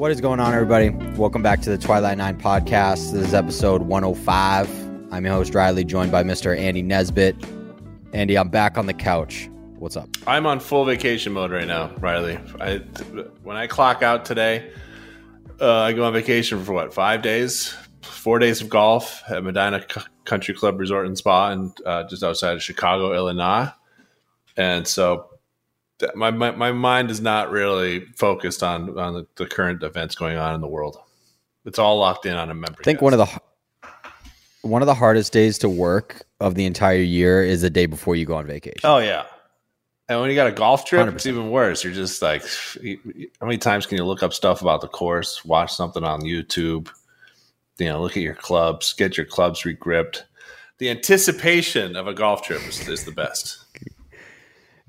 What is going on, everybody? Welcome back to the Twilight Nine podcast. This is episode 105. I'm your host, Riley, joined by Mr. Andy Nesbitt. Andy, I'm back on the couch. What's up? I'm on full vacation mode right now, Riley. I, when I clock out today, uh, I go on vacation for what, five days? Four days of golf at Medinah C- Country Club Resort and Spa, and uh, just outside of Chicago, Illinois. And so my, my my mind is not really focused on on the, the current events going on in the world. It's all locked in on a member. I think one of the one of the hardest days to work of the entire year is the day before you go on vacation. Oh yeah. And when you got a golf trip, it's 100%. even worse. You're just like, how many times can you look up stuff about the course, watch something on YouTube, you know, look at your clubs, get your clubs regripped. The anticipation of a golf trip is, is the best.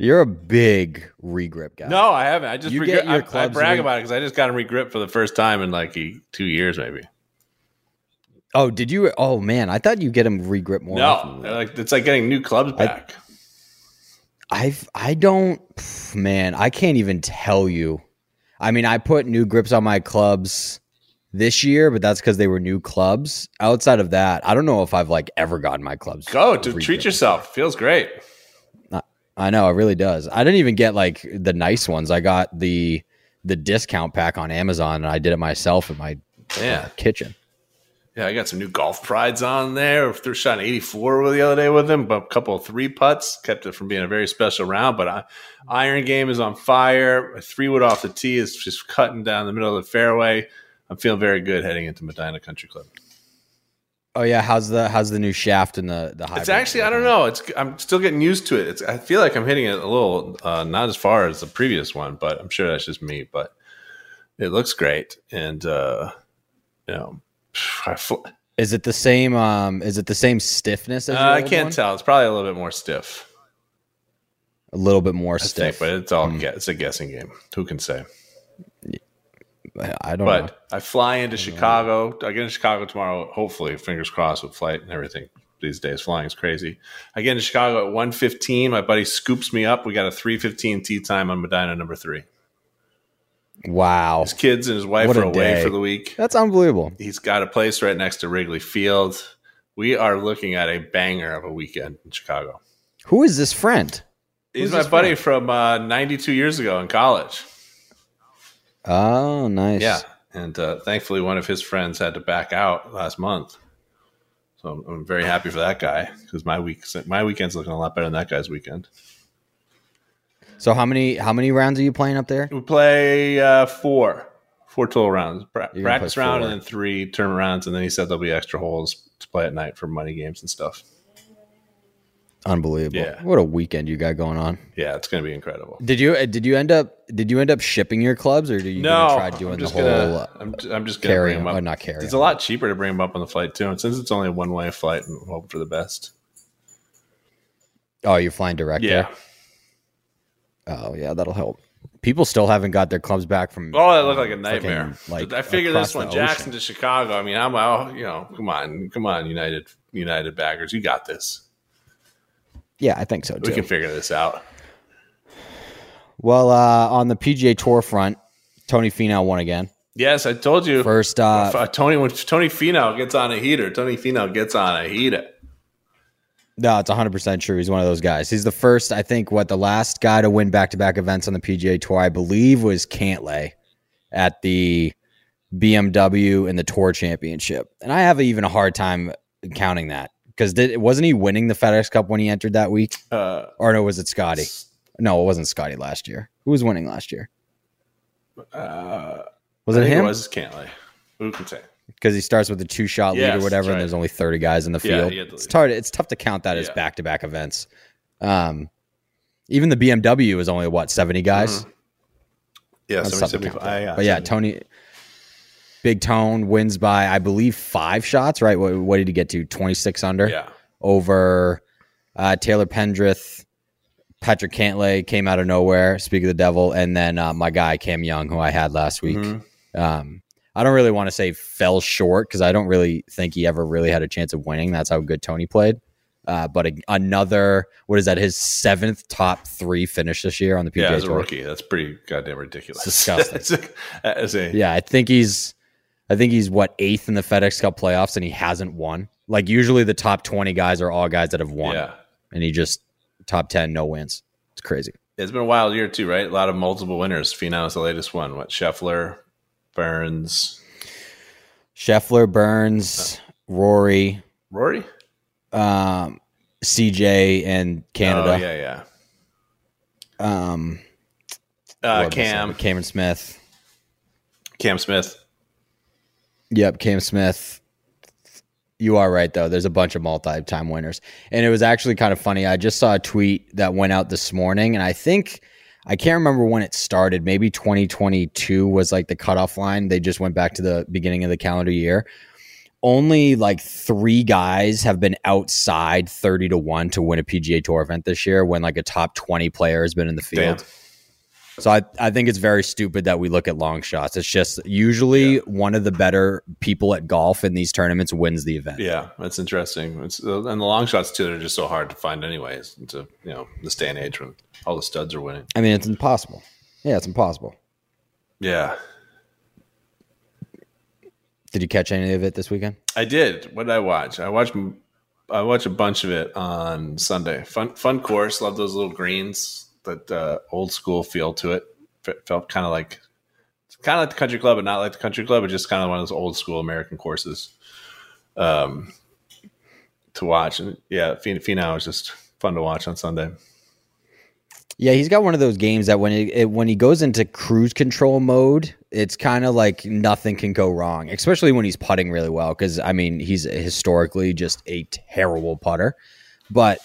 You're a big regrip guy. No, I haven't. I just You your I, I brag about it because I just got them regrip for the first time in like two years, maybe. Oh, did you? Oh man, I thought you get them regrip more. no, often. like it's like getting new clubs I- back. I've I don't man, I can't even tell you. I mean, I put new grips on my clubs this year, but that's because they were new clubs. Outside of that, I don't know if I've like ever gotten my clubs. Go to treat yourself. Feels great. I know, it really does. I didn't even get like the nice ones. I got the the discount pack on Amazon and I did it myself in my Yeah. kitchen. Yeah, I got some new golf prides on there. Threw shot an 84 the other day with them, but a couple of three putts kept it from being a very special round. But I, iron game is on fire. A three wood off the tee is just cutting down the middle of the fairway. I'm feeling very good heading into Medinah Country Club. Oh yeah, how's the how's the new shaft and the the hybrid? It's actually I don't know. It's I'm still getting used to it. It's I feel like I'm hitting it a little uh, not as far as the previous one, but I'm sure that's just me. But it looks great, and uh, you know, I, fl- Is it the same um is it the same stiffness as uh, I can't one? tell. It's probably a little bit more stiff. A little bit more I stiff. think, but it's all Mm. it's a guessing game. Who can say? I don't know. But I fly into Chicago. I get into Chicago tomorrow. Hopefully, fingers crossed with flight and everything. These days, flying is crazy. I get into Chicago at one fifteen. My buddy scoops me up. We got a three fifteen tee time on Medinah number three. Wow. His kids and his wife What are away day. for the week. That's unbelievable. He's got a place right next to Wrigley Field. We are looking at a banger of a weekend in Chicago. Who is this friend? He's Who's my this buddy from uh, 92 years ago in college. Oh, nice. Yeah, and uh, thankfully, one of his friends had to back out last month. So I'm, I'm very happy for that guy because my week my weekend's looking a lot better than that guy's weekend. So how many how many rounds are you playing up there? We play uh, four four total rounds, pra- practice round, four. and then three tournament rounds, and then he said there'll be extra holes to play at night for money games and stuff. Unbelievable. Yeah. What a weekend you got going on. Yeah, it's going to be incredible. Did you uh, did you end up did you end up shipping your clubs or did you no, try doing I'm the whole gonna, uh, I'm, ju- I'm just gonna carry him or up. not carry? It's a lot cheaper to bring them up on the flight too, and since it's only a one way flight, and hope for the best. Oh, you're flying direct. Yeah. there? Oh yeah, that'll help. People still haven't got their clubs back from. Oh, that looked like a nightmare. freaking, like, I figure this one, Jackson ocean. to Chicago. I mean, I'm out. You know, come on, come on, United, United baggers, you got this. Yeah, I think so too. We can figure this out. well, uh, on the PGA Tour front, Tony Finau won again. Yes, I told you. First, uh, Uh, Tony, when Tony Finau gets on a heater, Tony Finau gets on a heater. No, it's 100% true. He's one of those guys. He's the first, I think, what the last guy to win back to back events on the PGA Tour, I believe, was Cantlay at the BMW and the Tour Championship. And I have even a hard time counting that because wasn't he winning the FedEx Cup when he entered that week? Uh, Or no, was it Scotty? No, it wasn't Scotty last year. Who was winning last year? uh, Was I it him? It was Cantlay. Who can say? Because he starts with a two shot lead Yes, or whatever, that's and there's only 30 guys in the field. the it's hard. It's tough to count that as back to back events. Um, even the BMW is only what 70 guys. Yeah, 70, tough to 75. count. yeah, but yeah, 70. Tony, Big Tone wins by I believe five shots. Right? What, what did he get to? 26 under Yeah. over uh, Taylor Pendrith. Patrick Cantlay came out of nowhere. Speak of the devil, and then uh, my guy Cam Young, who I had last week. Mhm. Um, I don't really want to say fell short because I don't really think he ever really had a chance of winning. That's how good Tony played. Uh, but a, another, what is that? His seventh top three finish this year on the PGA Yeah, as a Tour. rookie, that's pretty goddamn ridiculous. It's disgusting. as a, Yeah, I think he's, I think he's what eighth in the FedEx Cup playoffs, and he hasn't won. Like usually, the top twenty guys are all guys that have won, yeah. and he just top ten, no wins. It's crazy. It's been a wild year too, right? A lot of multiple winners. Finau is the latest one. What Scheffler, Burns, Scheffler, Burns, Rory, Rory, um, CJ, and Cantlay. Oh, yeah, Um, yeah. Uh, Cam. Cameron Smith. Cam Smith. Yep, Cam Smith. You are right though. There's a bunch of multi-time winners, and it was actually kind of funny. I just saw a tweet that went out this morning, and I think I can't remember when it started. Maybe 2022 was like the cutoff line. They just went back to the beginning of the calendar year. Only like three guys have been outside 30 to one to win a PGA Tour event this year. When like a top 20 player has been in the field. Damn. So I, I think it's very stupid that we look at long shots. It's just usually one of the better people at golf in these tournaments wins the event. Yeah, that's interesting. It's uh, and the long shots too. They're just so hard to find, anyways. To you know, this day and age when all the studs are winning. I mean, it's impossible. Yeah, it's impossible. Yeah, Did you catch any of it this weekend? I did. What did I watch? I watched. I watched a bunch of it on Sunday. Fun, fun course. Love those little greens. That uh, old school feel to it. F- felt kind of like, kind of like the country club, but not like the country club. But just kind of one of those old school American courses. Um, to watch and yeah, Fin- Finau was just fun to watch on Sunday. Yeah, he's got one of those games that when it, it when he goes into cruise control mode, it's kind of like nothing can go wrong, especially when he's putting really well. Because I mean, he's historically just a terrible putter, but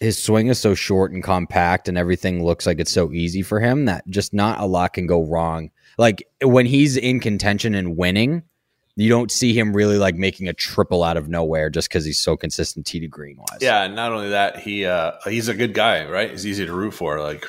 his swing is so short and compact, and everything looks like it's so easy for him that just not a lot can go wrong. Like when he's in contention and winning, you don't see him really like making a triple out of nowhere just because he's so consistent tee to green wise. Yeah, and not only that, he uh, he's a good guy, right? He's easy to root for. Like,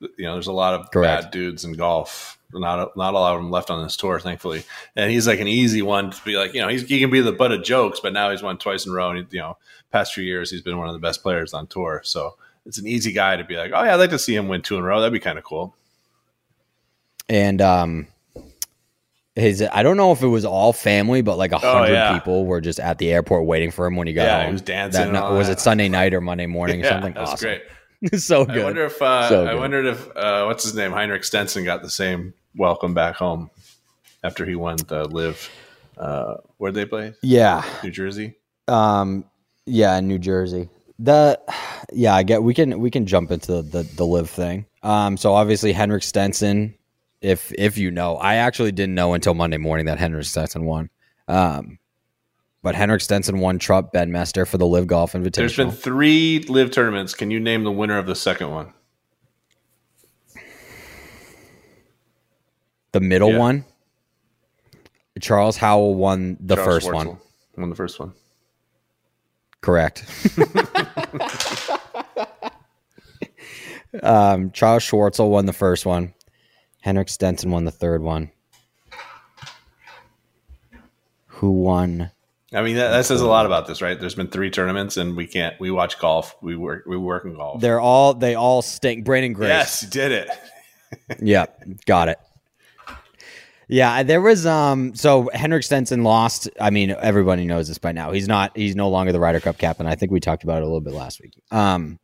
you know, there's a lot of Correct. bad dudes in golf. Not a, not a lot of them left on this tour, thankfully. And he's like an easy one to be like, you know, he's, he can be the butt of jokes, but now he's won twice in a row. And you know, past few years he's been one of the best players on tour. So it's an easy guy to be like, oh yeah, I'd like to see him win two in a row. That'd be kind of cool. and um his I don't know if it was all family, but like a hundred Oh, yeah. people were just at the airport waiting for him when he got Yeah, home. he was dancing That was that. it Sunday night or Monday morning or something? that's awesome. great. so good. I wonder if uh, So I wondered if uh, what's his name Henrik Stenson got the same welcome back home after he won the LIV. Uh, where'd they play? yeah. New Jersey. Um yeah, New Jersey. The yeah, I get we can we can jump into the the, the LIV thing. Um so obviously Henrik Stenson, if if you know, I actually didn't know until Monday morning that Henrik Stenson won. Um but Henrik Stenson won Trump Ben Bedminster for the LIV Golf Invitational. There's been three LIV tournaments. Can you name the winner of the second one? The middle Yeah. one, Charles Howell won the Charles first one. Won the first one. Correct. um, Charles Schwartzel won the first one. Henrik Stenson won the third one. Who won? I mean, that, that says a lot about this, right? There's been three tournaments, and we can't. We watch golf. We work. We work in golf. They're all they all stink. Branden Grace. Yes, did it. Yep, got it. Yeah, there was um so Henrik Stenson lost. I mean, everybody knows this by now. He's not he's no longer the Ryder Cup captain. I think we talked about it a little bit last week. Um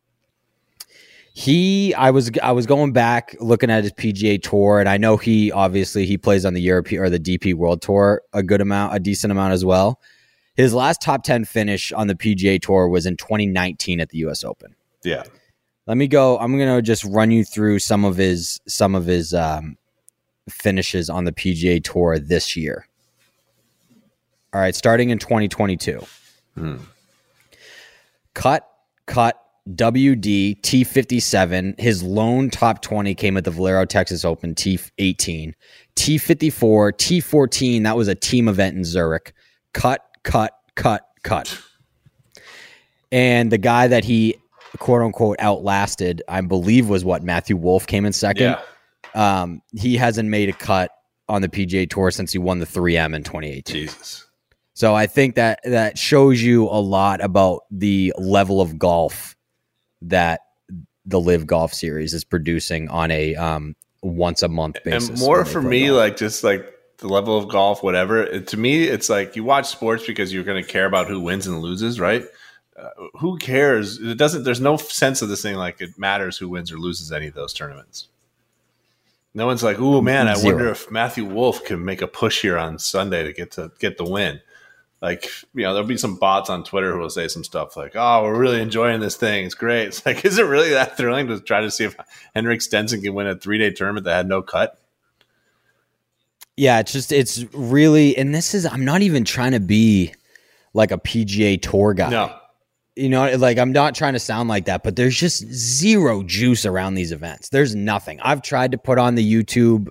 he I was I was going back looking at his PGA tour and I know he obviously he plays on the European or the DP World Tour a good amount, a decent amount as well. His last top 10 finish on the PGA Tour was in 2019 at the US Open Yeah. let me go i'm gonna just run you through some of his some of his um, finishes on the pga tour this year all right starting in 2022 Hmm. cut cut wd t57 his lone top 20 came at the valero texas open t18 t54 t14 that was a team event in zurich cut cut cut cut and the guy that he quote unquote outlasted, I believe was what Matthew Wolff came in second. Yeah. Um, he hasn't made a cut on the PGA Tour since he won the 3M in 2018. Jesus. So I think that that shows you a lot about the level of golf that the LIV Golf Series is producing on a um, once a month basis. And more for me, golf. like just like the level of golf, whatever. It, to me, it's like you watch sports because you're going to care about who wins and loses, right? Uh, who cares? It doesn't. There's no sense of this thing like it matters who wins or loses any of those tournaments. No one's like, "Ooh, man, I Zero. wonder if Matthew Wolff can make a push here on Sunday to get to get the win." Like, you know, there'll be some bots on Twitter who will say some stuff like, "Oh, we're really enjoying this thing. It's great." It's like, is it really that thrilling to try to see if Henrik Stenson can win a three day tournament that had no cut? Yeah, it's just it's really, and this is I'm not even trying to be like a PGA Tour guy. No you know, like I'm not trying to sound like that, but there's just zero juice around these events. There's nothing. I've tried to put on the YouTube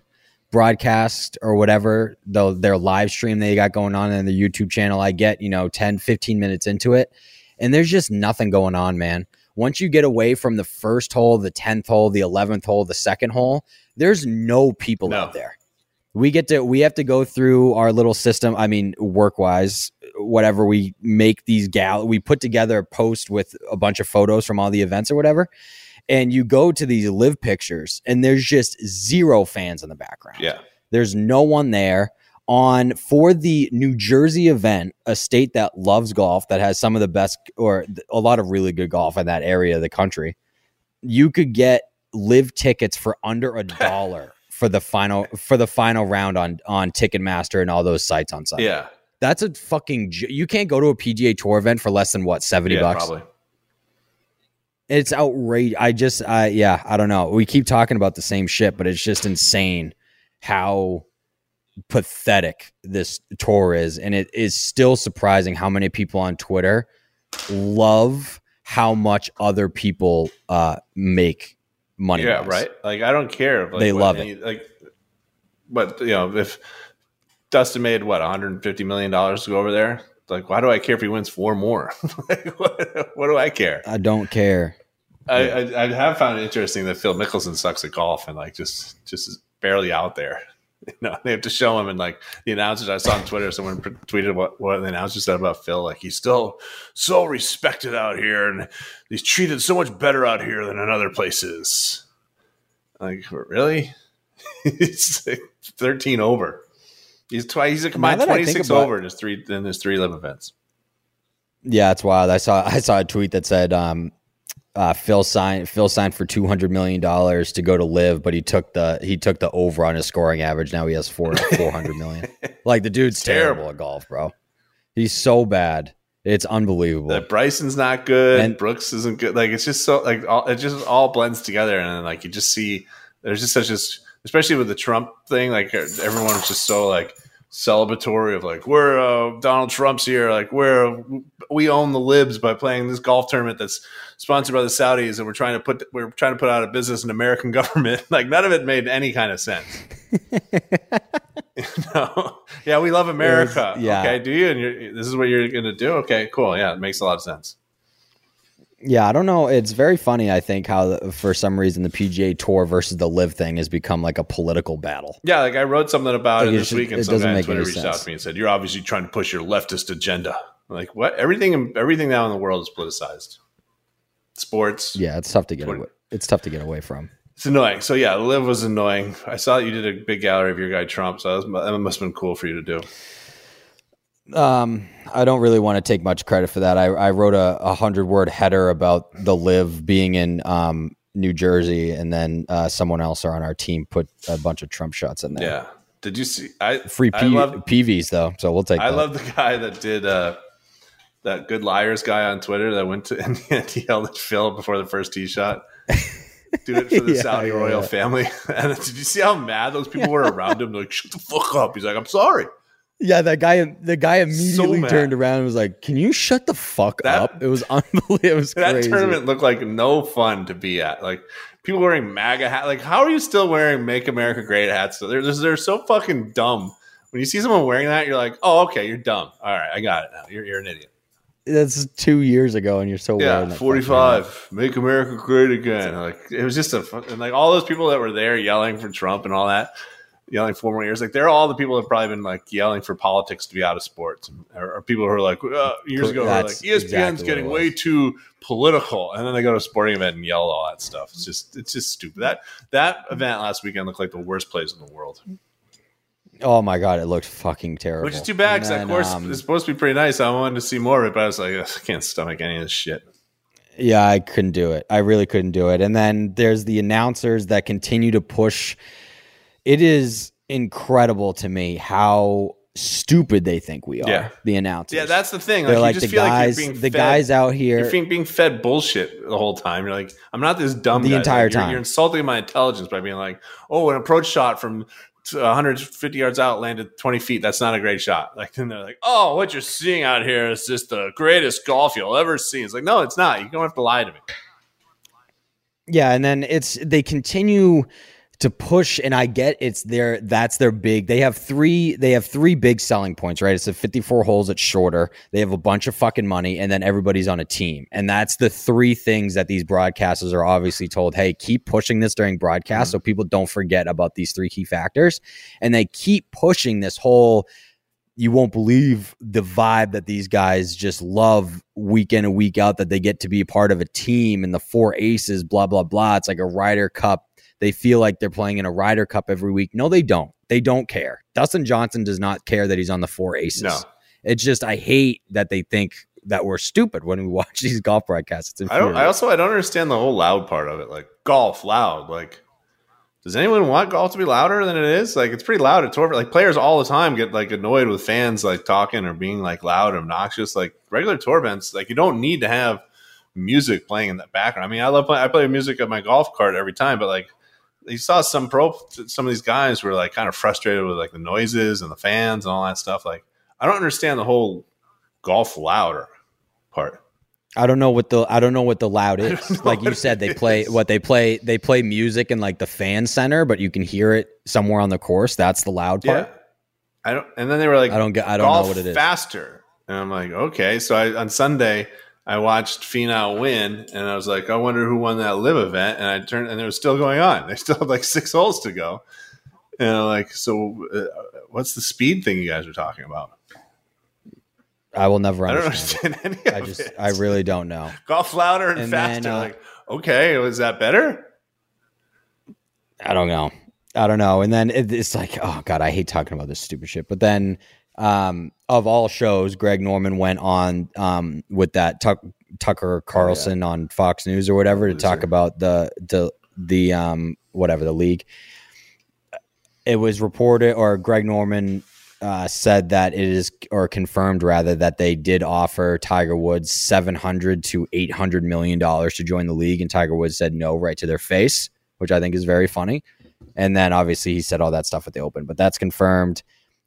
broadcast or whatever, though their live stream they got going on in the YouTube channel. I get, you know, 10, 15 minutes into it, and there's just nothing going on, man. Once you get away from the first hole, the 10th hole, the 11th hole, the second hole, there's no people no. out there. We get to we have to go through our little system. I mean, work wise, whatever we make these gal we put together a post with a bunch of photos from all the events or whatever and you go to these LIV pictures and there's just zero fans in the background yeah there's no one there on for the New Jersey event, a state that loves golf, that has some of the best or a lot of really good golf in that area of the country. You could get LIV tickets for under a dollar for the final for the final round on on Ticketmaster and all those sites on Sunday. Yeah, that's a fucking. You can't go to a PGA Tour event for less than what seventy yeah, bucks. Probably. It's outrageous. I just, I yeah, I don't know. We keep talking about the same shit, but it's just insane how pathetic this tour is, and it is still surprising how many people on Twitter love how much other people uh, make money. Yeah, right. Like I don't care. Like, they love it. Like, but you know, if Dustin made what 150 million dollars to go over there. Like, why do I care if he wins four more? like, what, what, do I care? I don't care. I, I, I, have found it interesting that Phil Mickelson sucks at golf and like just just is barely out there. You know, they have to show him and like the announcers I saw on Twitter, someone tweeted what, what the announcer said about Phil. Like he's still so respected out here and he's treated so much better out here than in other places. Like really? he's like 13 over. He's twice. He's a combined twenty six over in his three in his three LIV events. Yeah, it's wild. I saw I saw a tweet that said um, uh, Phil signed Phil signed for two hundred million dollars to go to LIV, but he took the he took the over on his scoring average. Now he has four four hundred million. like the dude's terrible. terrible at golf, bro. He's so bad. It's unbelievable. That Bryson's not good. And Brooks isn't good. Like it's just so like all, it just all blends together, and then like you just see there's just such as especially with the Trump thing. Like everyone's just so like celebratory of like we're uh, Donald Trump's here, like we're we own the libs by playing this golf tournament that's sponsored by the Saudis, and we're trying to put we're trying to put out of business an American government. like none of it made any kind of sense. no, yeah, we love America. Was, yeah. Okay, do you? And this is what you're going to do. Okay, cool. Yeah, it makes a lot of sense. Yeah, I don't know. It's very funny. I think how for some reason the PGA Tour versus the LIV thing has become like a political battle. Yeah, like I wrote something about like it this week, and some guy on Twitter reached sense. out to me and said, "You're obviously trying to push your leftist agenda." I'm like what? Everything, everything now in the world is politicized. Sports. Yeah, it's tough to get away. It's tough to get away from. It's annoying. So yeah, LIV was annoying. I saw that you did a big gallery of your guy Trump, so that, was, that must have been cool for you to do. Um, I don't really want to take much credit for that. I, I wrote a, a hundred word header about the LIV being in um, New Jersey, and then uh, someone else on our team put a bunch of Trump shots in there. Yeah. Did you see? I free P- I love, PVs though, so we'll take. I that. love the guy that did uh, that good liars guy on Twitter that went to and he yelled at Phil before the first tee shot. Do it for the yeah, Saudi yeah, royal yeah. family. And did you see how mad those people were around him? They're like, shut the fuck up. He's like, I'm sorry. Yeah, that guy. The guy immediately so turned around and was like, "Can you shut the fuck that, up?" It was unbelievable. It was that crazy. tournament looked like no fun to be at. Like people wearing MAGA hat. Like, how are you still wearing "Make America Great" hats? They're they're so fucking dumb. When you see someone wearing that, you're like, "Oh, okay, you're dumb. All right, I got it now. You're you're an idiot." That's two years ago, and you're so yeah. Forty five, make America great again. Like it was just a fun, and like all those people that were there yelling for Trump and all that yelling four more years. Like they're all the people that have probably been like yelling for politics to be out of sports, or, or people who are like uh, years ago, like ESPN's exactly getting way too political, and then they go to a sporting event and yell all that stuff. It's just it's just stupid. That that event last weekend looked like the worst place in the world, Oh my god, it looked fucking terrible. which is too bad because of course um, it's supposed to be pretty nice. I wanted to see more of it, but I was like, I can't stomach any of this shit. Yeah, I couldn't do it. I really couldn't do it. And then there's the announcers that continue to push. It is incredible to me how stupid they think we are. Yeah. The announcers. Yeah, that's the thing. they're Like, like, you just the feel guys. like the fed- guys out here. You're being, being fed bullshit the whole time. You're like, I'm not this dumb The guy. entire Like, you're- time. You're, insulting my intelligence by being like, oh, an approach shot from 150 yards out landed 20 feet. That's not a great shot. Like, and they're like, oh, what you're seeing out here is just the greatest golf you'll ever see. It's like, no, it's not. You don't have to lie to me. Yeah, and then it's they continue to push and I get it's their that's their big they have three they have three big selling points, right? It's the 54 holes it's shorter. They have a bunch of fucking money and then everybody's on a team. And that's the three things that these broadcasters are obviously told, "Hey, keep pushing this during broadcast mm-hmm. so people don't forget about these three key factors." And they keep pushing this whole you won't believe the vibe that these guys just love week in and week out that they get to be a part of a team and the four aces, blah, blah, blah. It's like a Ryder Cup. They feel like they're playing in a Ryder Cup every week. No, they don't. They don't care. Dustin Johnson does not care that he's on the four aces. No. It's just, I hate that they think that we're stupid when we watch these golf broadcasts. I don't. I also I don't understand the whole loud part of it. Like golf loud. Like, does anyone want golf to be louder than it is? Like, it's pretty loud at tour. Like players all the time get like annoyed with fans like talking or being like loud, obnoxious. Like regular tour events, like you don't need to have music playing in the background. I mean, I love play, I play music at my golf cart every time, but like you saw some pro some of these guys were like kind of frustrated with like the noises and the fans and all that stuff. Like, I don't understand the whole golf louder part. I don't know what the I don't know what the loud is. Like you said, they play is. what they play. They play music in like the fan center, but you can hear it somewhere on the course. That's the loud part. Yeah. I don't. And then they were like, I don't get. I don't know what it is. faster. And I'm like, okay. So I, on Sunday, I watched Finau win, and I was like, I wonder who won that LIV event. And I turned, and it was still going on. They still had like six holes to go. And I'm like, so uh, what's the speed thing you guys are talking about? I will never I don't understand. understand any I of just. it. I really don't know. golf louder and, And faster. then, uh, like, okay, was that better? I don't know. I don't know. And then it, it's like, oh god, I hate talking about this stupid shit. But then, um, of all shows, Greg Norman went on um with that Tuck, Tucker Carlson on Fox News or whatever to talk about the the the um whatever the league. It was reported, or Greg Norman uh, said that it is, or confirmed rather, that they did offer Tiger Woods seven hundred to eight hundred million dollars to join the league, and Tiger Woods said no right to their face, which I think is very funny. And then obviously he said all that stuff at the Open, but that's confirmed.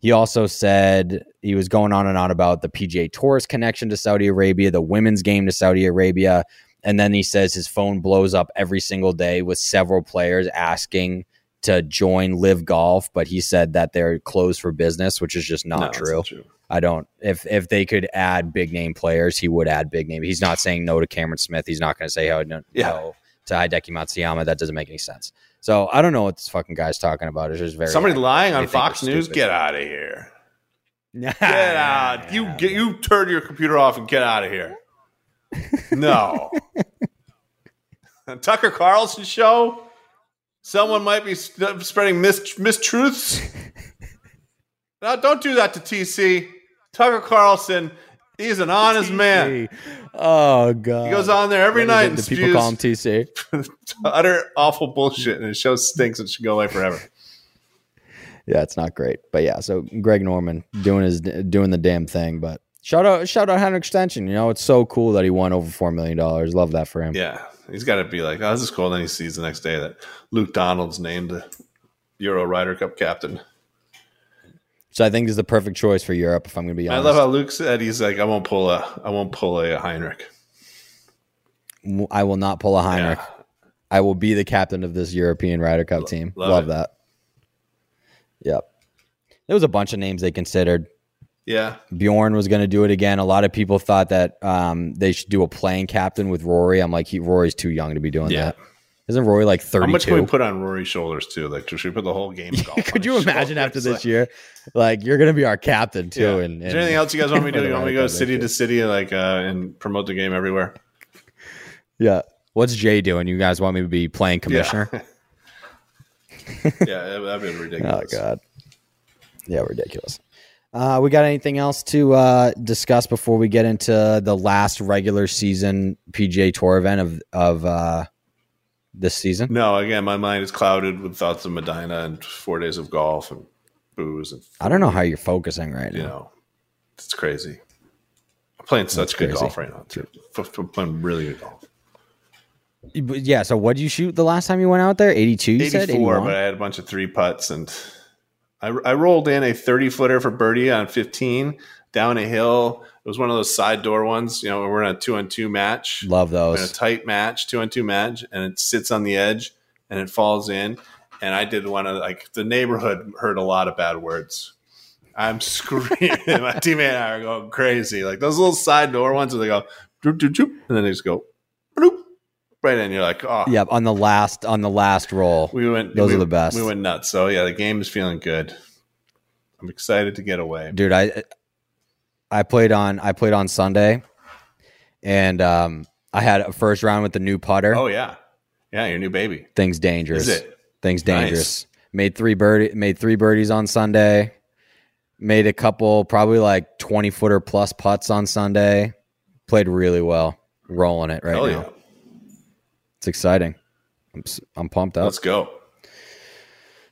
He also said he was going on and on about the PGA Tour's connection to Saudi Arabia, the women's game to Saudi Arabia. And then he says his phone blows up every single day with several players asking to join LIV Golf, but he said that they're closed for business, which is just not No, true. true. I don't. If if they could add big name players, he would add big name. He's not saying no to Cameron Smith. He's not going to say oh, no, Yeah. no to Hideki Matsuyama. That doesn't make any sense. So I don't know what this fucking guy's talking about. It's just very Somebody lying on Fox News. Get out of here. get Get out. You get you turn your computer off and get out of here. No. Tucker Carlson show. Someone might be sp- uh, spreading mis- mistruths. no, don't do that to TC. Tucker Carlson, he's an honest man. Oh god, He goes on there every What night and people call him TC? utter awful bullshit, and his show stinks. It should go away forever. Yeah, it's not great, but yeah. So Greg Norman doing his doing the damn thing, but shout out shout out Henrik Extension. You know, it's so cool that he won over four million dollars. Love that for him. Yeah, he's got to be like, oh, this is cool. then he sees the next day that Luke Donald's named Euro Ryder Cup captain. So I think this is the perfect choice for Europe. If I'm going to be honest, I love how Luke said he's like, I won't pull a, I won't pull a Heinrich. I will not pull a Heinrich. Yeah. I will be the captain of this European Ryder Cup team. love Love, that. Yep. There was a bunch of names they considered. Yeah, Bjorn was going to do it again. A lot of people thought that um, they should do a playing captain with Rory. I'm like, he, Rory's too young to be doing yeah. that. Isn't Rory like 32? How much can we put on Rory's shoulders too? Like, should we put the whole game? of golf on Could you imagine after this year, like you're gonna be our captain too? Yeah. And, Is there anything else you guys want me to do? You want me to go city to city, like, uh, and promote the game everywhere? Yeah. What's Jay doing? You guys want me to be playing commissioner? Yeah, yeah that'd be ridiculous. oh god. Yeah, ridiculous. Uh, we got anything else to uh, discuss before we get into the last regular season PGA Tour event of of uh, this season? No, again, my mind is clouded with thoughts of Medinah and four days of golf and booze and I don't know how you're focusing right you now. know, it's crazy. I'm playing such That's good crazy. golf right now too. F- f- playing really good golf. Yeah. So, what did you shoot the last time you went out there? Eighty-two. You said 84, 81? but I had a bunch of three putts and I, I rolled in a 30 footer for birdie on 15 down a hill. It was one of those side door ones, you know, we're in a two on two match. Love in a those. tight match, two on two match, and it sits on the edge and it falls in. And I did one of like the neighborhood heard a lot of bad words. I'm screaming. My teammate and I are going crazy. Like those little side door ones where they go doop, doop, doop, and then they just go bloop, right in. You're like, oh, Yep. On the last on the last roll. we went. Those we, are the best. We went nuts. So yeah, the game is feeling good. I'm excited to get away. dude i i played on i played on sunday and um i had a first round with the new putter Oh yeah, yeah, your new baby. things dangerous Is it? things Nice. dangerous made three birdie made three birdies on sunday made a couple probably like 20 footer plus putts on sunday played really well rolling it right Hell now yeah, it's exciting i'm, I'm pumped up let's go.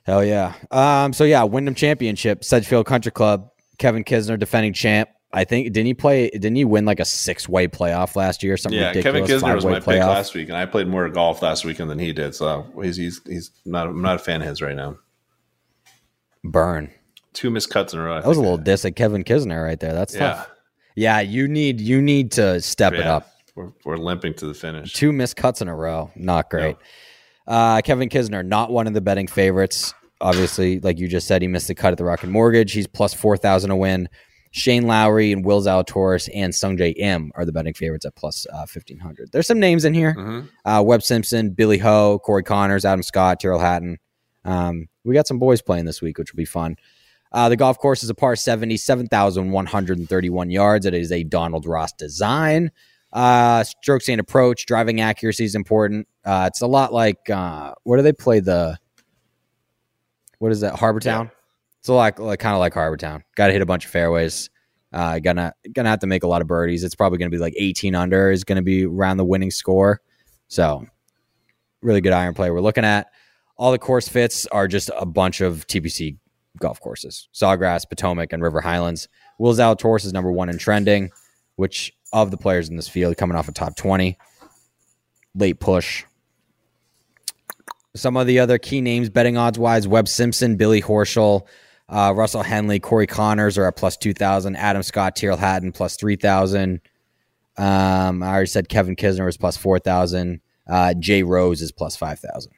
Hell yeah. Um, so yeah, Wyndham Championship, Sedgefield Country Club, Kevin Kisner defending champ. I think didn't he play didn't he win like a six way playoff last year? Something Yeah, Kevin ridiculous. Kisner was my pick playoff? last week, and I played more golf last weekend than he did. So he's he's he's not I'm not a fan of his right now. Burn. Two missed cuts in a row. I That was a little diss at Kevin Kisner right there. That's Yeah, tough. Yeah, you need you need to step it up. We're, we're limping to the finish. Two missed cuts in a row. Not great. Uh, Kevin Kisner, not one of the betting favorites. Obviously, like you just said, he missed the cut at the Rocket Mortgage. He's plus 4,000 to win. Shane Lowry and Will Zalatoris and Sungjae Im are the betting favorites at plus uh, 1,500. There's some names in here. Mhm. Uh, Webb Simpson, Billy Ho, Corey Conners, Adam Scott, Tyrrell Hatton. Um, we got some boys playing this week, which will be fun. Uh, the golf course is a par 70, 7,131 yards. It is a Donald Ross design. Uh, strokes and approach, driving accuracy is important. Uh, it's a lot like uh, where do they play the? What is that? Harbortown. It's a lot like kind of like Harbortown. Got to hit a bunch of fairways. Uh, gonna gonna have to make a lot of birdies. It's probably gonna be like 18 under is gonna be around the winning score. So really good iron play we're looking at. All the course fits are just a bunch of TPC golf courses: Sawgrass, Potomac, and River Highlands. Will Zalatoris is number one in trending, which of the players in this field coming off a top 20. Late push. Some of the other key names betting odds wise Webb Simpson, Billy Horschel, uh, Russell Henley, Corey Conners are at plus 2,000. Adam Scott, Tyrrell Hatton plus 3,000. Um, I already said Kevin Kisner was plus 4,000. Uh, Jay Rose is plus 5,000.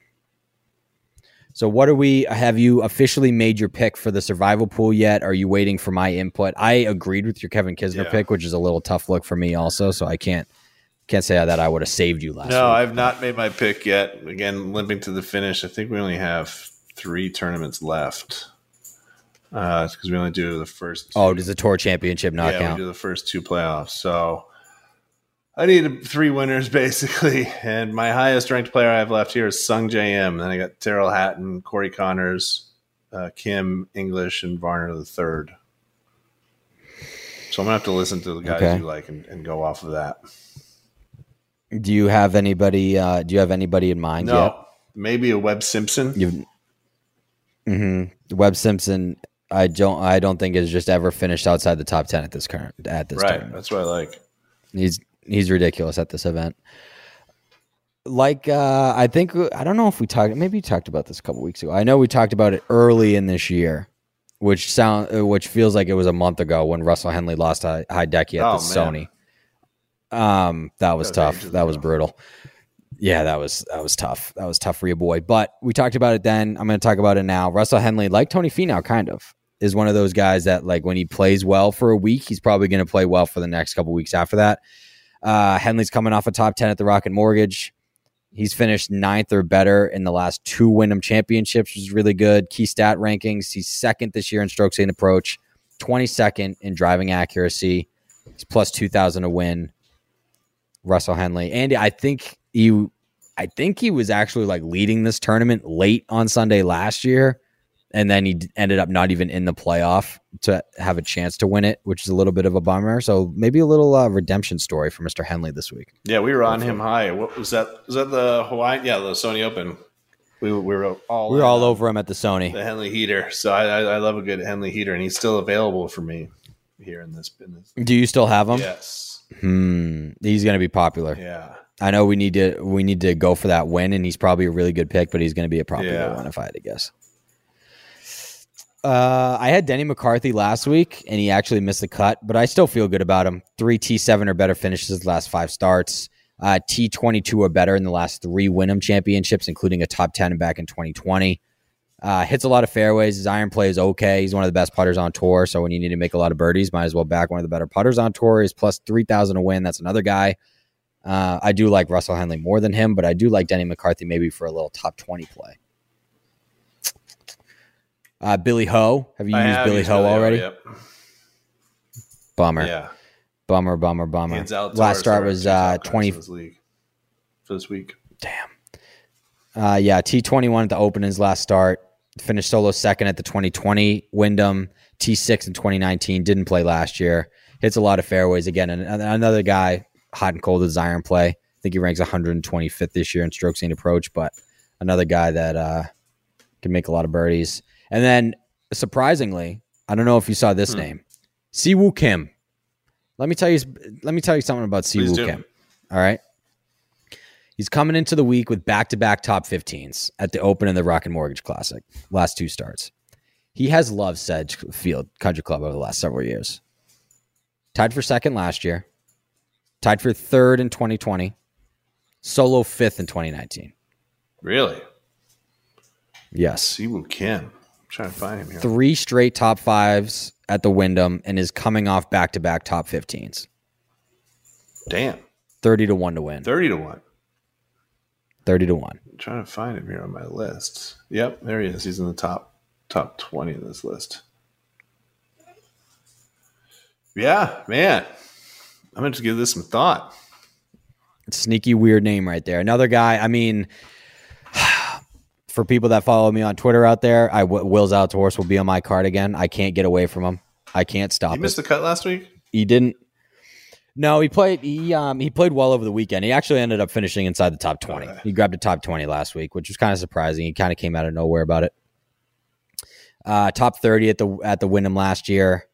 So, what are we? Have you officially made your pick for the survival pool yet? Are you waiting for my input? I agreed with your Kevin Kisner Yeah. pick, which is a little tough look for me, also. So I can't can't say that I would have saved you last. No, week. I've not made my pick yet. Again, limping to the finish. I think we only have three tournaments left because we only do the first. Oh, does the tour championship not yeah, count? we do the first two playoffs. So I need three winners basically, and my highest ranked player I have left here is Sungjae Im. Then I got Tyrrell Hatton, Corey Conners, uh, Kim English, and Varner the third. So I'm gonna have to listen to the guys Okay. you like and, and go off of that. Do you have anybody? Uh, do you have anybody in mind No, yet? maybe a Webb Simpson. You've, hmm Webb Simpson. I don't. I don't think has just ever finished outside the top ten at this current at this right, tournament. that's what I like. He's he's ridiculous at this event. Like uh, I think I don't know if we talked. Maybe we talked about this a couple weeks ago. I know we talked about it early in this year, which sound which feels like it was a month ago when Russell Henley lost to Hideki at Oh, the man. Sony. Um, that was That was tough. That was brutal. Yeah, that was that was tough. That was tough for your boy. But we talked about it then. I'm going to talk about it now. Russell Henley, like Tony Finau, kind of is one of those guys that like when he plays well for a week, he's probably going to play well for the next couple weeks after that. Uh, Henley's coming off a top ten at the Rocket Mortgage. He's finished ninth or better in the last two Wyndham championships, which is really good. Key stat rankings. He's second this year in strokes gained approach, 22nd in driving accuracy. He's plus 2,000 to win. Russell Henley. Andy, I think you I think he was actually like leading this tournament late on Sunday last year, and then he d- ended up not even in the playoff to have a chance to win it, which is a little bit of a bummer. So maybe a little uh, redemption story for Mr. Henley this week. Yeah, we were on him high. What was that? Was that the Hawaii? Yeah, the Sony Open. We, we were all We were all over him at the Sony. the Henley heater. So I, I, I love a good Henley heater, and he's still available for me here in this. business. Do you still have him? Yes. Hmm. He's going to be popular. Yeah. I know we need to we need to go for that win, and he's probably a really good pick, but he's going to be a popular Yeah. one if I had to guess. Uh, I had Denny McCarthy last week, and he actually missed the cut, but I still feel good about him. Three T seven or better finishes the last five starts. Uh, T twenty two or better in the last three Wyndham championships, including a top ten back in twenty twenty. Uh, hits a lot of fairways. His iron play is okay. He's one of the best putters on tour. So when you need to make a lot of birdies, might as well back one of the better putters on tour. He's plus three thousand to win. That's another guy. Uh, I do like Russell Henley more than him, but I do like Denny McCarthy maybe for a little top 20 play. Uh, Billy Ho. Have you I used have Billy used Ho Billy already? Yep. Bummer. Yeah. Bummer, bummer, bummer. Last start was uh, top 20. this league for this week. Damn. Uh, yeah, T21 at the Open in his last start. Finished solo second at the 2020 Wyndham. T6 in 2019. Didn't play last year. Hits a lot of fairways again. And another guy, hot and cold his iron play. I think he ranks 125th this year in strokes gained approach, but another guy that uh, can make a lot of birdies. And then surprisingly, I don't know if you saw this Hmm. name, Siwoo Kim. Let me tell you. Let me tell you something about Siwoo. Kim. All right. He's coming into the week with back to back top 15s at the Open and the Rocket Mortgage Classic, last two starts. He has loved Sedge Field Country Club over the last several years. Tied for second last year, tied for third in 2020, solo fifth in 2019. Really? Yes. Siwoo Kim. I'm trying to find him here. Three straight top fives at the Wyndham and is coming off back to back top 15s. Damn. 30 to 1 to win. 30 to 1. 30 to 1. I'm trying to find him here on my list. Yep, there he is. He's in the top top 20 of this list. Yeah, man. I'm going to just give this some thought. Sneaky weird name right there. Another guy, I mean, for people that follow me on Twitter out there, I w- Will Zalatoris will be on my card again. I can't get away from him. I can't stop He it. missed the cut last week? he didn't. No, he played. He um he played well over the weekend. He actually ended up finishing inside the top twenty. He grabbed a top twenty last week, which was kind of surprising. He kind of came out of nowhere about it. Uh, top thirty at the at the Wyndham last year.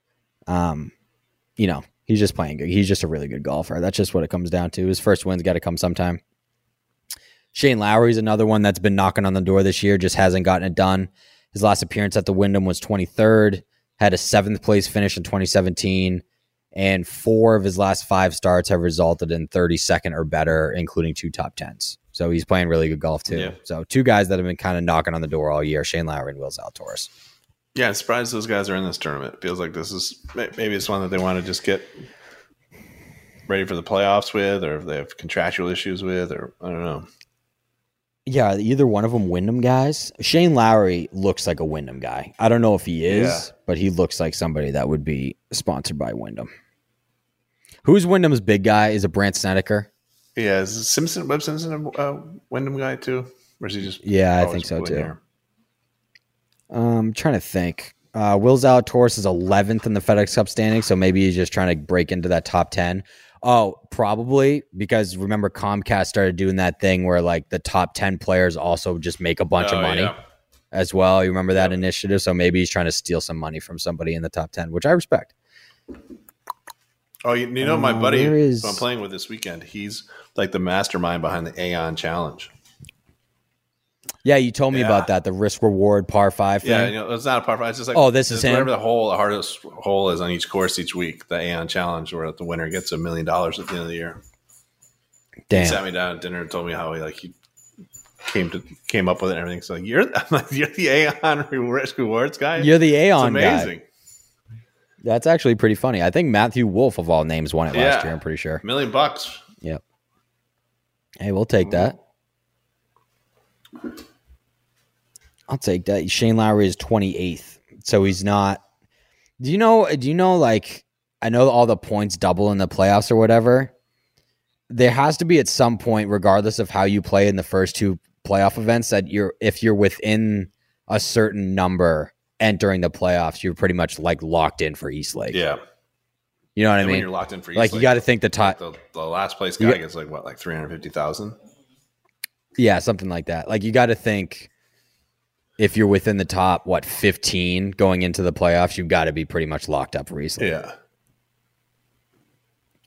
Um, you know, he's just playing good. He's just a really good golfer. That's just what it comes down to. His first win's got to come sometime. Shane Lowry's another one that's been knocking on the door this year, just hasn't gotten it done. His last appearance at the Wyndham was 23rd, had a seventh place finish in 2017, and four of his last five starts have resulted in 32nd or better, including two top tens. So he's playing really good golf too. Yeah. So two guys that have been kind of knocking on the door all year: Shane Lowry and Will Zalatoris. Yeah, I'm surprised those guys are in this tournament. Feels like this is maybe it's one that they want to just get ready for the playoffs with, or if they have contractual issues with, or I don't know. Yeah, either one of them Wyndham guys. Shane Lowry looks like a Wyndham guy. I don't know if he is, Yeah. but he looks like somebody that would be sponsored by Wyndham. Who's Wyndham's big guy? Is it Brandt Snedeker? Yeah, is Simpson Webb Simpson a uh, Wyndham guy too, or is he just? Yeah, I think so too. here? Um, I'm trying to think. Uh, Will Zalatoris is 11th in the FedEx Cup standing, so maybe he's just trying to break into that top 10. Oh, probably because remember Comcast started doing that thing where like the top 10 players also just make a bunch Oh, of money yeah. as well. You remember that initiative? So maybe he's trying to steal some money from somebody in the top 10, which I respect. Oh, you, you know my buddy is- who I'm playing with this weekend. He's like the mastermind behind the Aon Challenge. Yeah, you told me Yeah. about that, the risk reward par five thing. Yeah, you know, it's not a par five. It's just like Oh, this is him? Whatever the hole, the hardest hole is on each course each week. The Aon Challenge, where the winner gets a million dollars at the end of the year. He sat me down at dinner and told me how he like he came to came up with it and everything. So like, you're I'm like, you're the Aon risk rewards guy. You're the Aon it's Aeon guy. That's actually pretty funny. I think Matthew Wolff of all names won it last year. I'm pretty sure. million bucks. Yep. Hey, we'll take that. I'll take that. Shane Lowry is 28th. So he's not Do you know do you know like I know all the points double in the playoffs or whatever. There has to be at some point regardless of how you play in the first two playoff events that you're if you're within a certain number entering the playoffs, you're pretty much like locked in for East Lake. Yeah. You know what And I when mean? you're locked in for East Like you got to think the top the, the last place guy Yeah. gets like what, like three hundred fifty thousand. Yeah, something like that. Like you got to think if you're within the top what 15 going into the playoffs, you've got to be pretty much locked up recently. Yeah.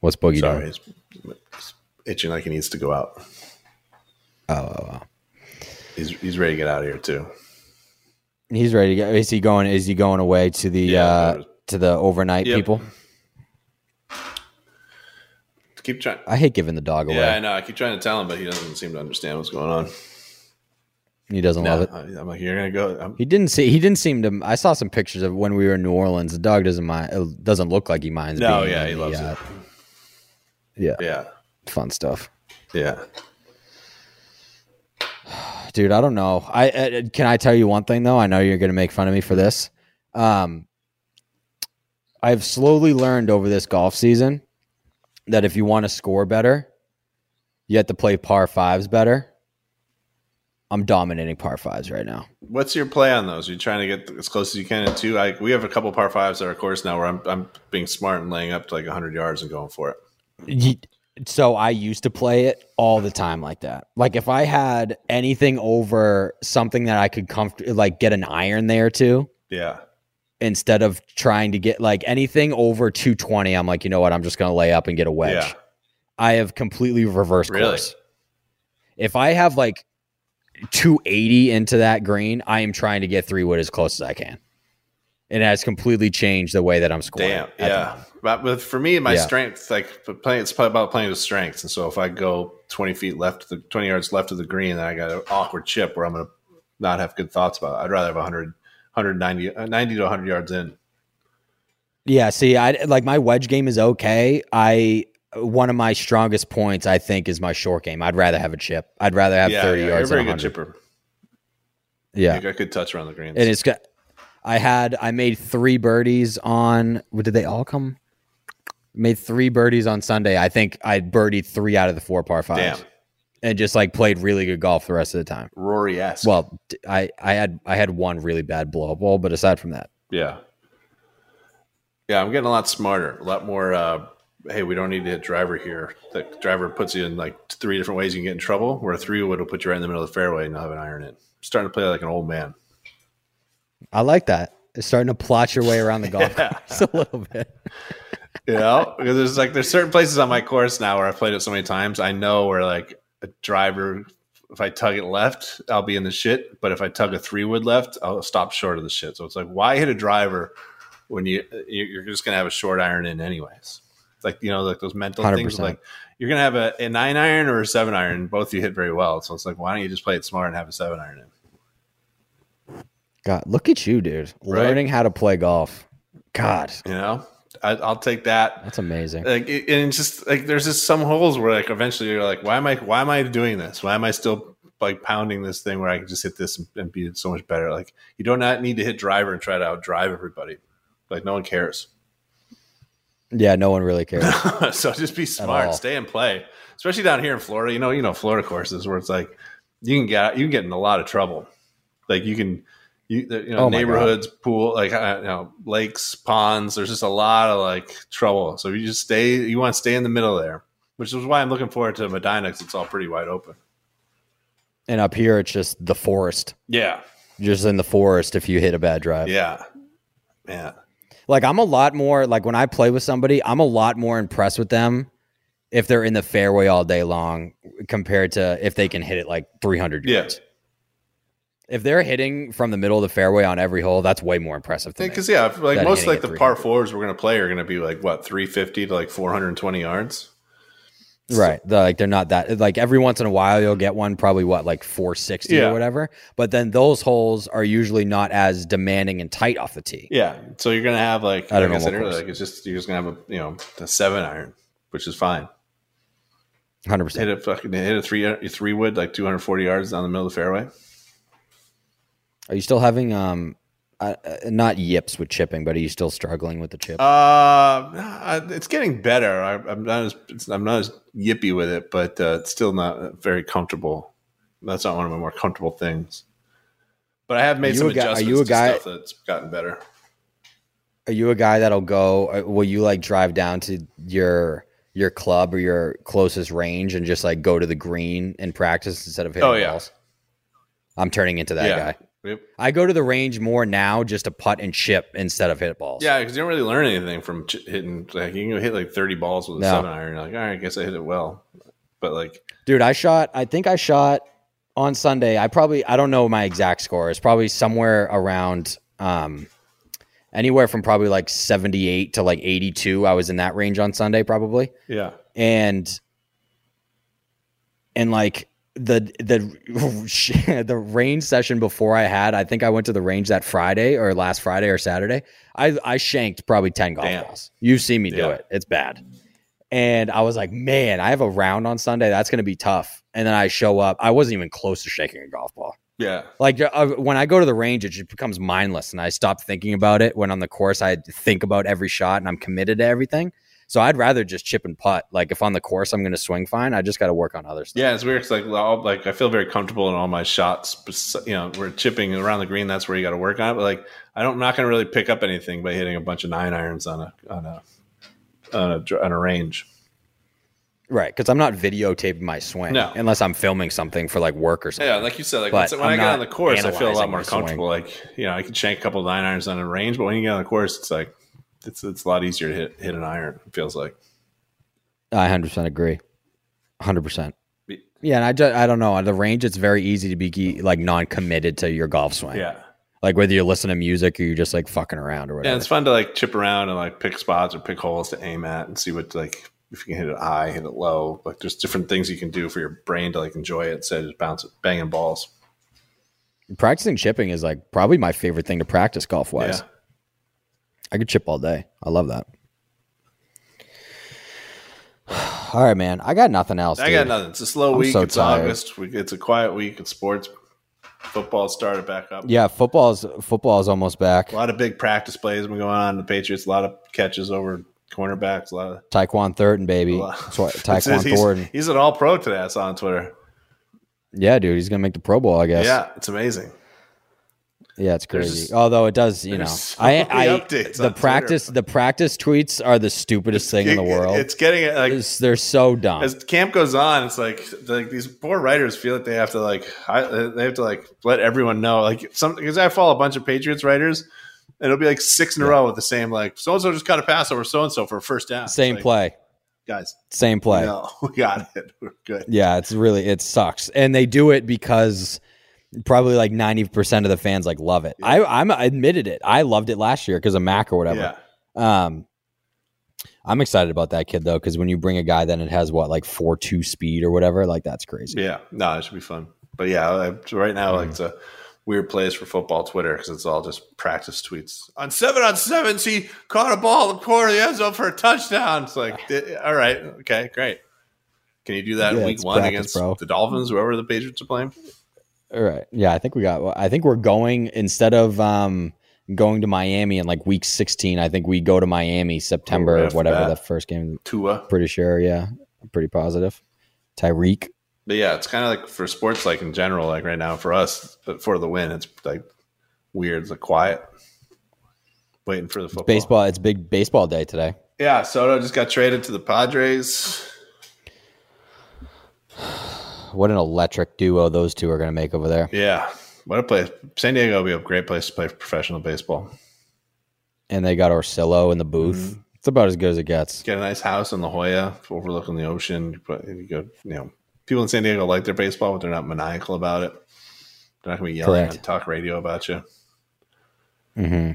What's Boogie Sorry, doing? he's itching like he needs to go out. Oh, oh, oh. He's he's ready to get out of here too. He's ready to go. Is he going? Is he going away to the Yeah, uh, to the overnight Yep. people? Keep trying. I hate giving the dog away. Yeah, I know. I keep trying to tell him, but he doesn't seem to understand what's going on. He doesn't love it. I'm like, you're gonna go. I'm, He didn't see. He didn't seem to. I saw some pictures of when we were in New Orleans. The dog doesn't mind. It doesn't look like he minds. no, yeah, in he loves uh, it. Yeah, Yeah, fun stuff, yeah. dude. I don't know. I uh, can I tell you one thing though. I know you're gonna make fun of me for this. Um, I've slowly learned over this golf season that if you want to score better, you have to play par fives better. I'm dominating par fives right now. What's your play on those? Are you trying to get as close as you can at two? I, we have a couple par fives at our course now where I'm I'm being smart and laying up to like 100 yards and going for it. So I used to play it all the time like that. Like if I had anything over something that I could comfort like get an iron there too, Yeah, instead of trying to get like anything over 220, I'm like, you know what, I'm just gonna lay up and get a wedge. yeah. I have completely reversed Really? course. If I have like 280 into that green, I am trying to get three wood as close as I can. It has completely changed the way that I'm scoring. Damn, yeah. But with for me, my Yeah. strength, like playing, it's about playing with strengths. And so if I go 20 feet left, the 20 yards left of the green, then I got an awkward chip where I'm going to not have good thoughts about. It. I'd rather have 100, 190, uh, 90 to 100 yards in. Yeah, see, I like my wedge game is okay. I one of my strongest points, I think, is my short game. I'd rather have a chip. I'd rather have yeah, 30 yeah, yards. You're a very good chipper. Yeah, You got good touch around the greens. and it's got. I had I made three birdies on. What did they all come? Made three birdies on Sunday. I think I birdied three out of the four par fives, Damn, and just like played really good golf the rest of the time. Rory esque. Well, I, I had I had one really bad blow up ball, but aside from that, yeah, yeah. I'm getting a lot smarter, a lot more. Uh, hey, we don't need to hit driver here. The driver puts you in like three different ways you can get in trouble. Where a three wood will put you right in the middle of the fairway and you'll have an iron in. starting to play like an old man. I like that. It's starting to plot your way around the golf Yeah. course a little bit. You know, because there's like there's certain places on my course now where I've played it so many times. I know where like a driver, if I tug it left, I'll be in the shit. But if I tug a three wood left, I'll stop short of the shit. So it's like, why hit a driver when you you're just gonna have a short iron in anyways? Like you know, like those mental things. 100%. Like you're gonna have a, a nine iron or a seven iron. Both you hit very well. So it's like, why don't you just play it smart and have a seven iron in? God, look at you, dude. Right? Learning how to play golf. God, You know, I, I'll take that. that's amazing. like it, and just like there's just some holes where like eventually you're like why am i why am i doing this why am i still like pounding this thing where i can just hit this and, and be so much better like you do not need to hit driver and try to outdrive everybody like no one cares Yeah, no one really cares. so just be smart stay and play especially down here in florida you know you know florida courses where it's like you can get you can get in a lot of trouble like you can you, you know Oh my God. neighborhoods pool like you know lakes ponds there's just a lot of like trouble so you just stay you want to stay in the middle there which is why i'm looking forward to Medinah because it's all pretty wide open and up here, it's just the forest. yeah You're just in the forest if you hit a bad drive. yeah yeah Like I'm a lot more like when I play with somebody, I'm a lot more impressed with them if they're in the fairway all day long compared to if they can hit it like 300 yeah. yards. If they're hitting from the middle of the fairway on every hole, that's way more impressive because yeah like most like the par fours we're going to play are going to be like what 350 to like 420 yards Right. The, like they're not that like every once in a while you'll get one probably what like 460 Yeah. or whatever. But then those holes are usually not as demanding and tight off the tee. Yeah, so you're gonna have like I don't like I know said earlier, like it's just you're just gonna have a you know a seven iron, which is fine. 100%. Hit a fucking hit a three three wood like 240 yards down the middle of the fairway. Are you still having um, uh, not yips with chipping, but are you still struggling with the chip? Uh, it's getting better. I, I'm not as it's, I'm not as yippy with it, but uh, it's still not very comfortable. That's not one of my more comfortable things. But I have made some guy- are adjustments you a to guy- stuff that's gotten better. Are you a guy that'll go? uh, Will you like drive down to your your club or your closest range and just like go to the green and practice instead of hitting Oh, yeah. balls? I'm turning into that yeah. guy. Yep. I go to the range more now just to putt and chip instead of hit balls. Yeah, because you don't really learn anything from ch- hitting. Like you can hit like 30 balls with a No. seven iron. You're like, all right, I guess I hit it well. But like, Dude, I shot, I think I shot on Sunday. I probably, I don't know my exact score. It's probably somewhere around, um, anywhere from probably like 78 to like 82. I was in that range on Sunday, probably. yeah, And, and like the, the, the range session before I had, I think I went to the range that Friday or last Friday or Saturday. I, I shanked probably 10 golf Damn. balls. You've seen me do Yeah. it. It's bad. And I was like, man, I have a round on Sunday. That's going to be tough. And then I show up. I wasn't even close to shaking a golf ball. yeah, Like uh, when I go to the range, it just becomes mindless, and I stop thinking about it. When on the course, I think about every shot, and I'm committed to everything. So I'd rather just chip and putt. Like if on the course I'm going to swing fine, I just got to work on other stuff. yeah. It's weird. It's like, all, like I feel very comfortable in all my shots. You know, we're chipping around the green. That's where you got to work on it. But like, I don't, I'm not going to really pick up anything by hitting a bunch of nine irons on a on a on a, on a range. Right, because I'm not videotaping my swing No. unless I'm filming something for like work or something. Yeah, like you said, like But when I'm I get on the course, I feel a lot more my swing. comfortable. Like you know, I can shank a couple of nine irons on a range, but when you get on the course, it's like it's it's a lot easier to hit hit an iron. It feels like. I 100% agree. 100%. Yeah, and I, just, I don't know. On the range, it's very easy to be like non-committed to your golf swing. Yeah, Like whether you're listening to music or you're just like fucking around or whatever. yeah. It's fun to like chip around and like pick spots or pick holes to aim at and see what like if you can hit it high, hit it low. Like there's different things you can do for your brain to like enjoy it instead of just bouncing banging balls. Practicing chipping is like probably my favorite thing to practice golf wise. Yeah. I could chip all day. I love that. All right, man. I got nothing else. I dude. got nothing. It's a slow I'm week. so it's tired. August. We, it's a quiet week. It's sports. Football started back up. Yeah, football's football's almost back. A lot of big practice plays have been going on. The Patriots, a lot of catches over cornerbacks. A lot of Tyquan Thornton, baby. a That's what Tyquan he's, Thornton. he's an All Pro today. I saw on Twitter. Yeah, dude, he's gonna make the Pro Bowl, I guess. Yeah, it's amazing. Yeah, it's crazy. just- Although it does, you know, so I, I the practice Twitter. the practice tweets are the stupidest thing in the world. It's getting it like It's- they're so dumb. as camp goes on. It's like like these poor writers feel like they have to like I, uh, they have to like let everyone know like some because I follow a bunch of Patriots writers. And it'll be like six in a row with the same like so and so just got a pass over so and so for a first down. Same like, play, guys. same play. No, we got it. We're good. Yeah, it's really it sucks, and they do it because probably like ninety percent of the fans like love it. I I'm I admitted it. I loved it last year because of Mac or whatever. Yeah. Um, I'm excited about that kid though because when you bring a guy then it has what like four two speed or whatever, like that's crazy. Yeah, no, it should be fun. But yeah, I, right now like it's a weird place for football Twitter because it's all just practice tweets. On seven on sevens, he caught a ball in the corner of the end zone for a touchdown. It's like, eh, all right, okay, great. Can you do that in Yeah, week one practice, against bro. the Dolphins, whoever the Patriots are playing? All right. Yeah, I think we got. I think we're going instead of um going to Miami in like week 16. I think we go to Miami September, after whatever that. the first game. Tua. Pretty sure. Yeah, I'm pretty positive. Tyreek. But yeah, it's kind of like for sports, like in general, like right now for us, but for the win, it's like weird, it's like quiet, waiting for the football. Baseball. It's big baseball day today. Yeah, Soto just got traded to the Padres. What an electric duo those two are going to make over there. Yeah, what a place! San Diego would be a great place to play professional baseball. And they got Orsillo in the booth. Mm-hmm. It's about as good as it gets. Get a nice house in La Jolla, overlooking the ocean. You put- you go, you know, people in San Diego like their baseball, but they're not maniacal about it. They're not going to be yelling Correct. on talk radio about you. hmm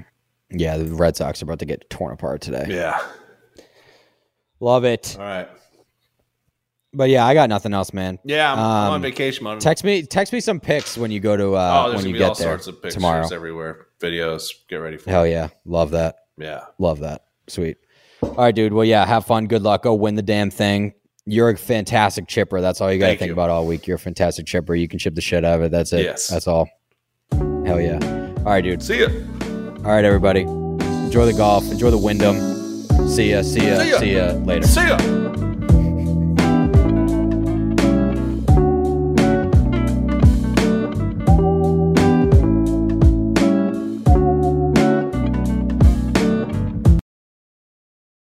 Yeah, the Red Sox are about to get torn apart today. Yeah. Love it. All right. But yeah, I got nothing else, man. Yeah, I'm, I'm Um, on vacation mode. Text me, text me some pics when you go to uh, oh, there's when you be get all there sorts of pictures tomorrow. everywhere, videos. Get ready for. it. Hell yeah, love that. Yeah. Love that. Sweet. All right, dude. Well, yeah, have fun. Good luck. Go win the damn thing. You're a fantastic chipper. That's all you got to think you. about all week. You're a fantastic chipper. You can chip the shit out of it. That's it. Yes. That's all. Hell yeah. All right, dude. See ya. All right, everybody. Enjoy the golf. Enjoy the Wyndham. See ya. See ya. See ya. See ya later. See ya.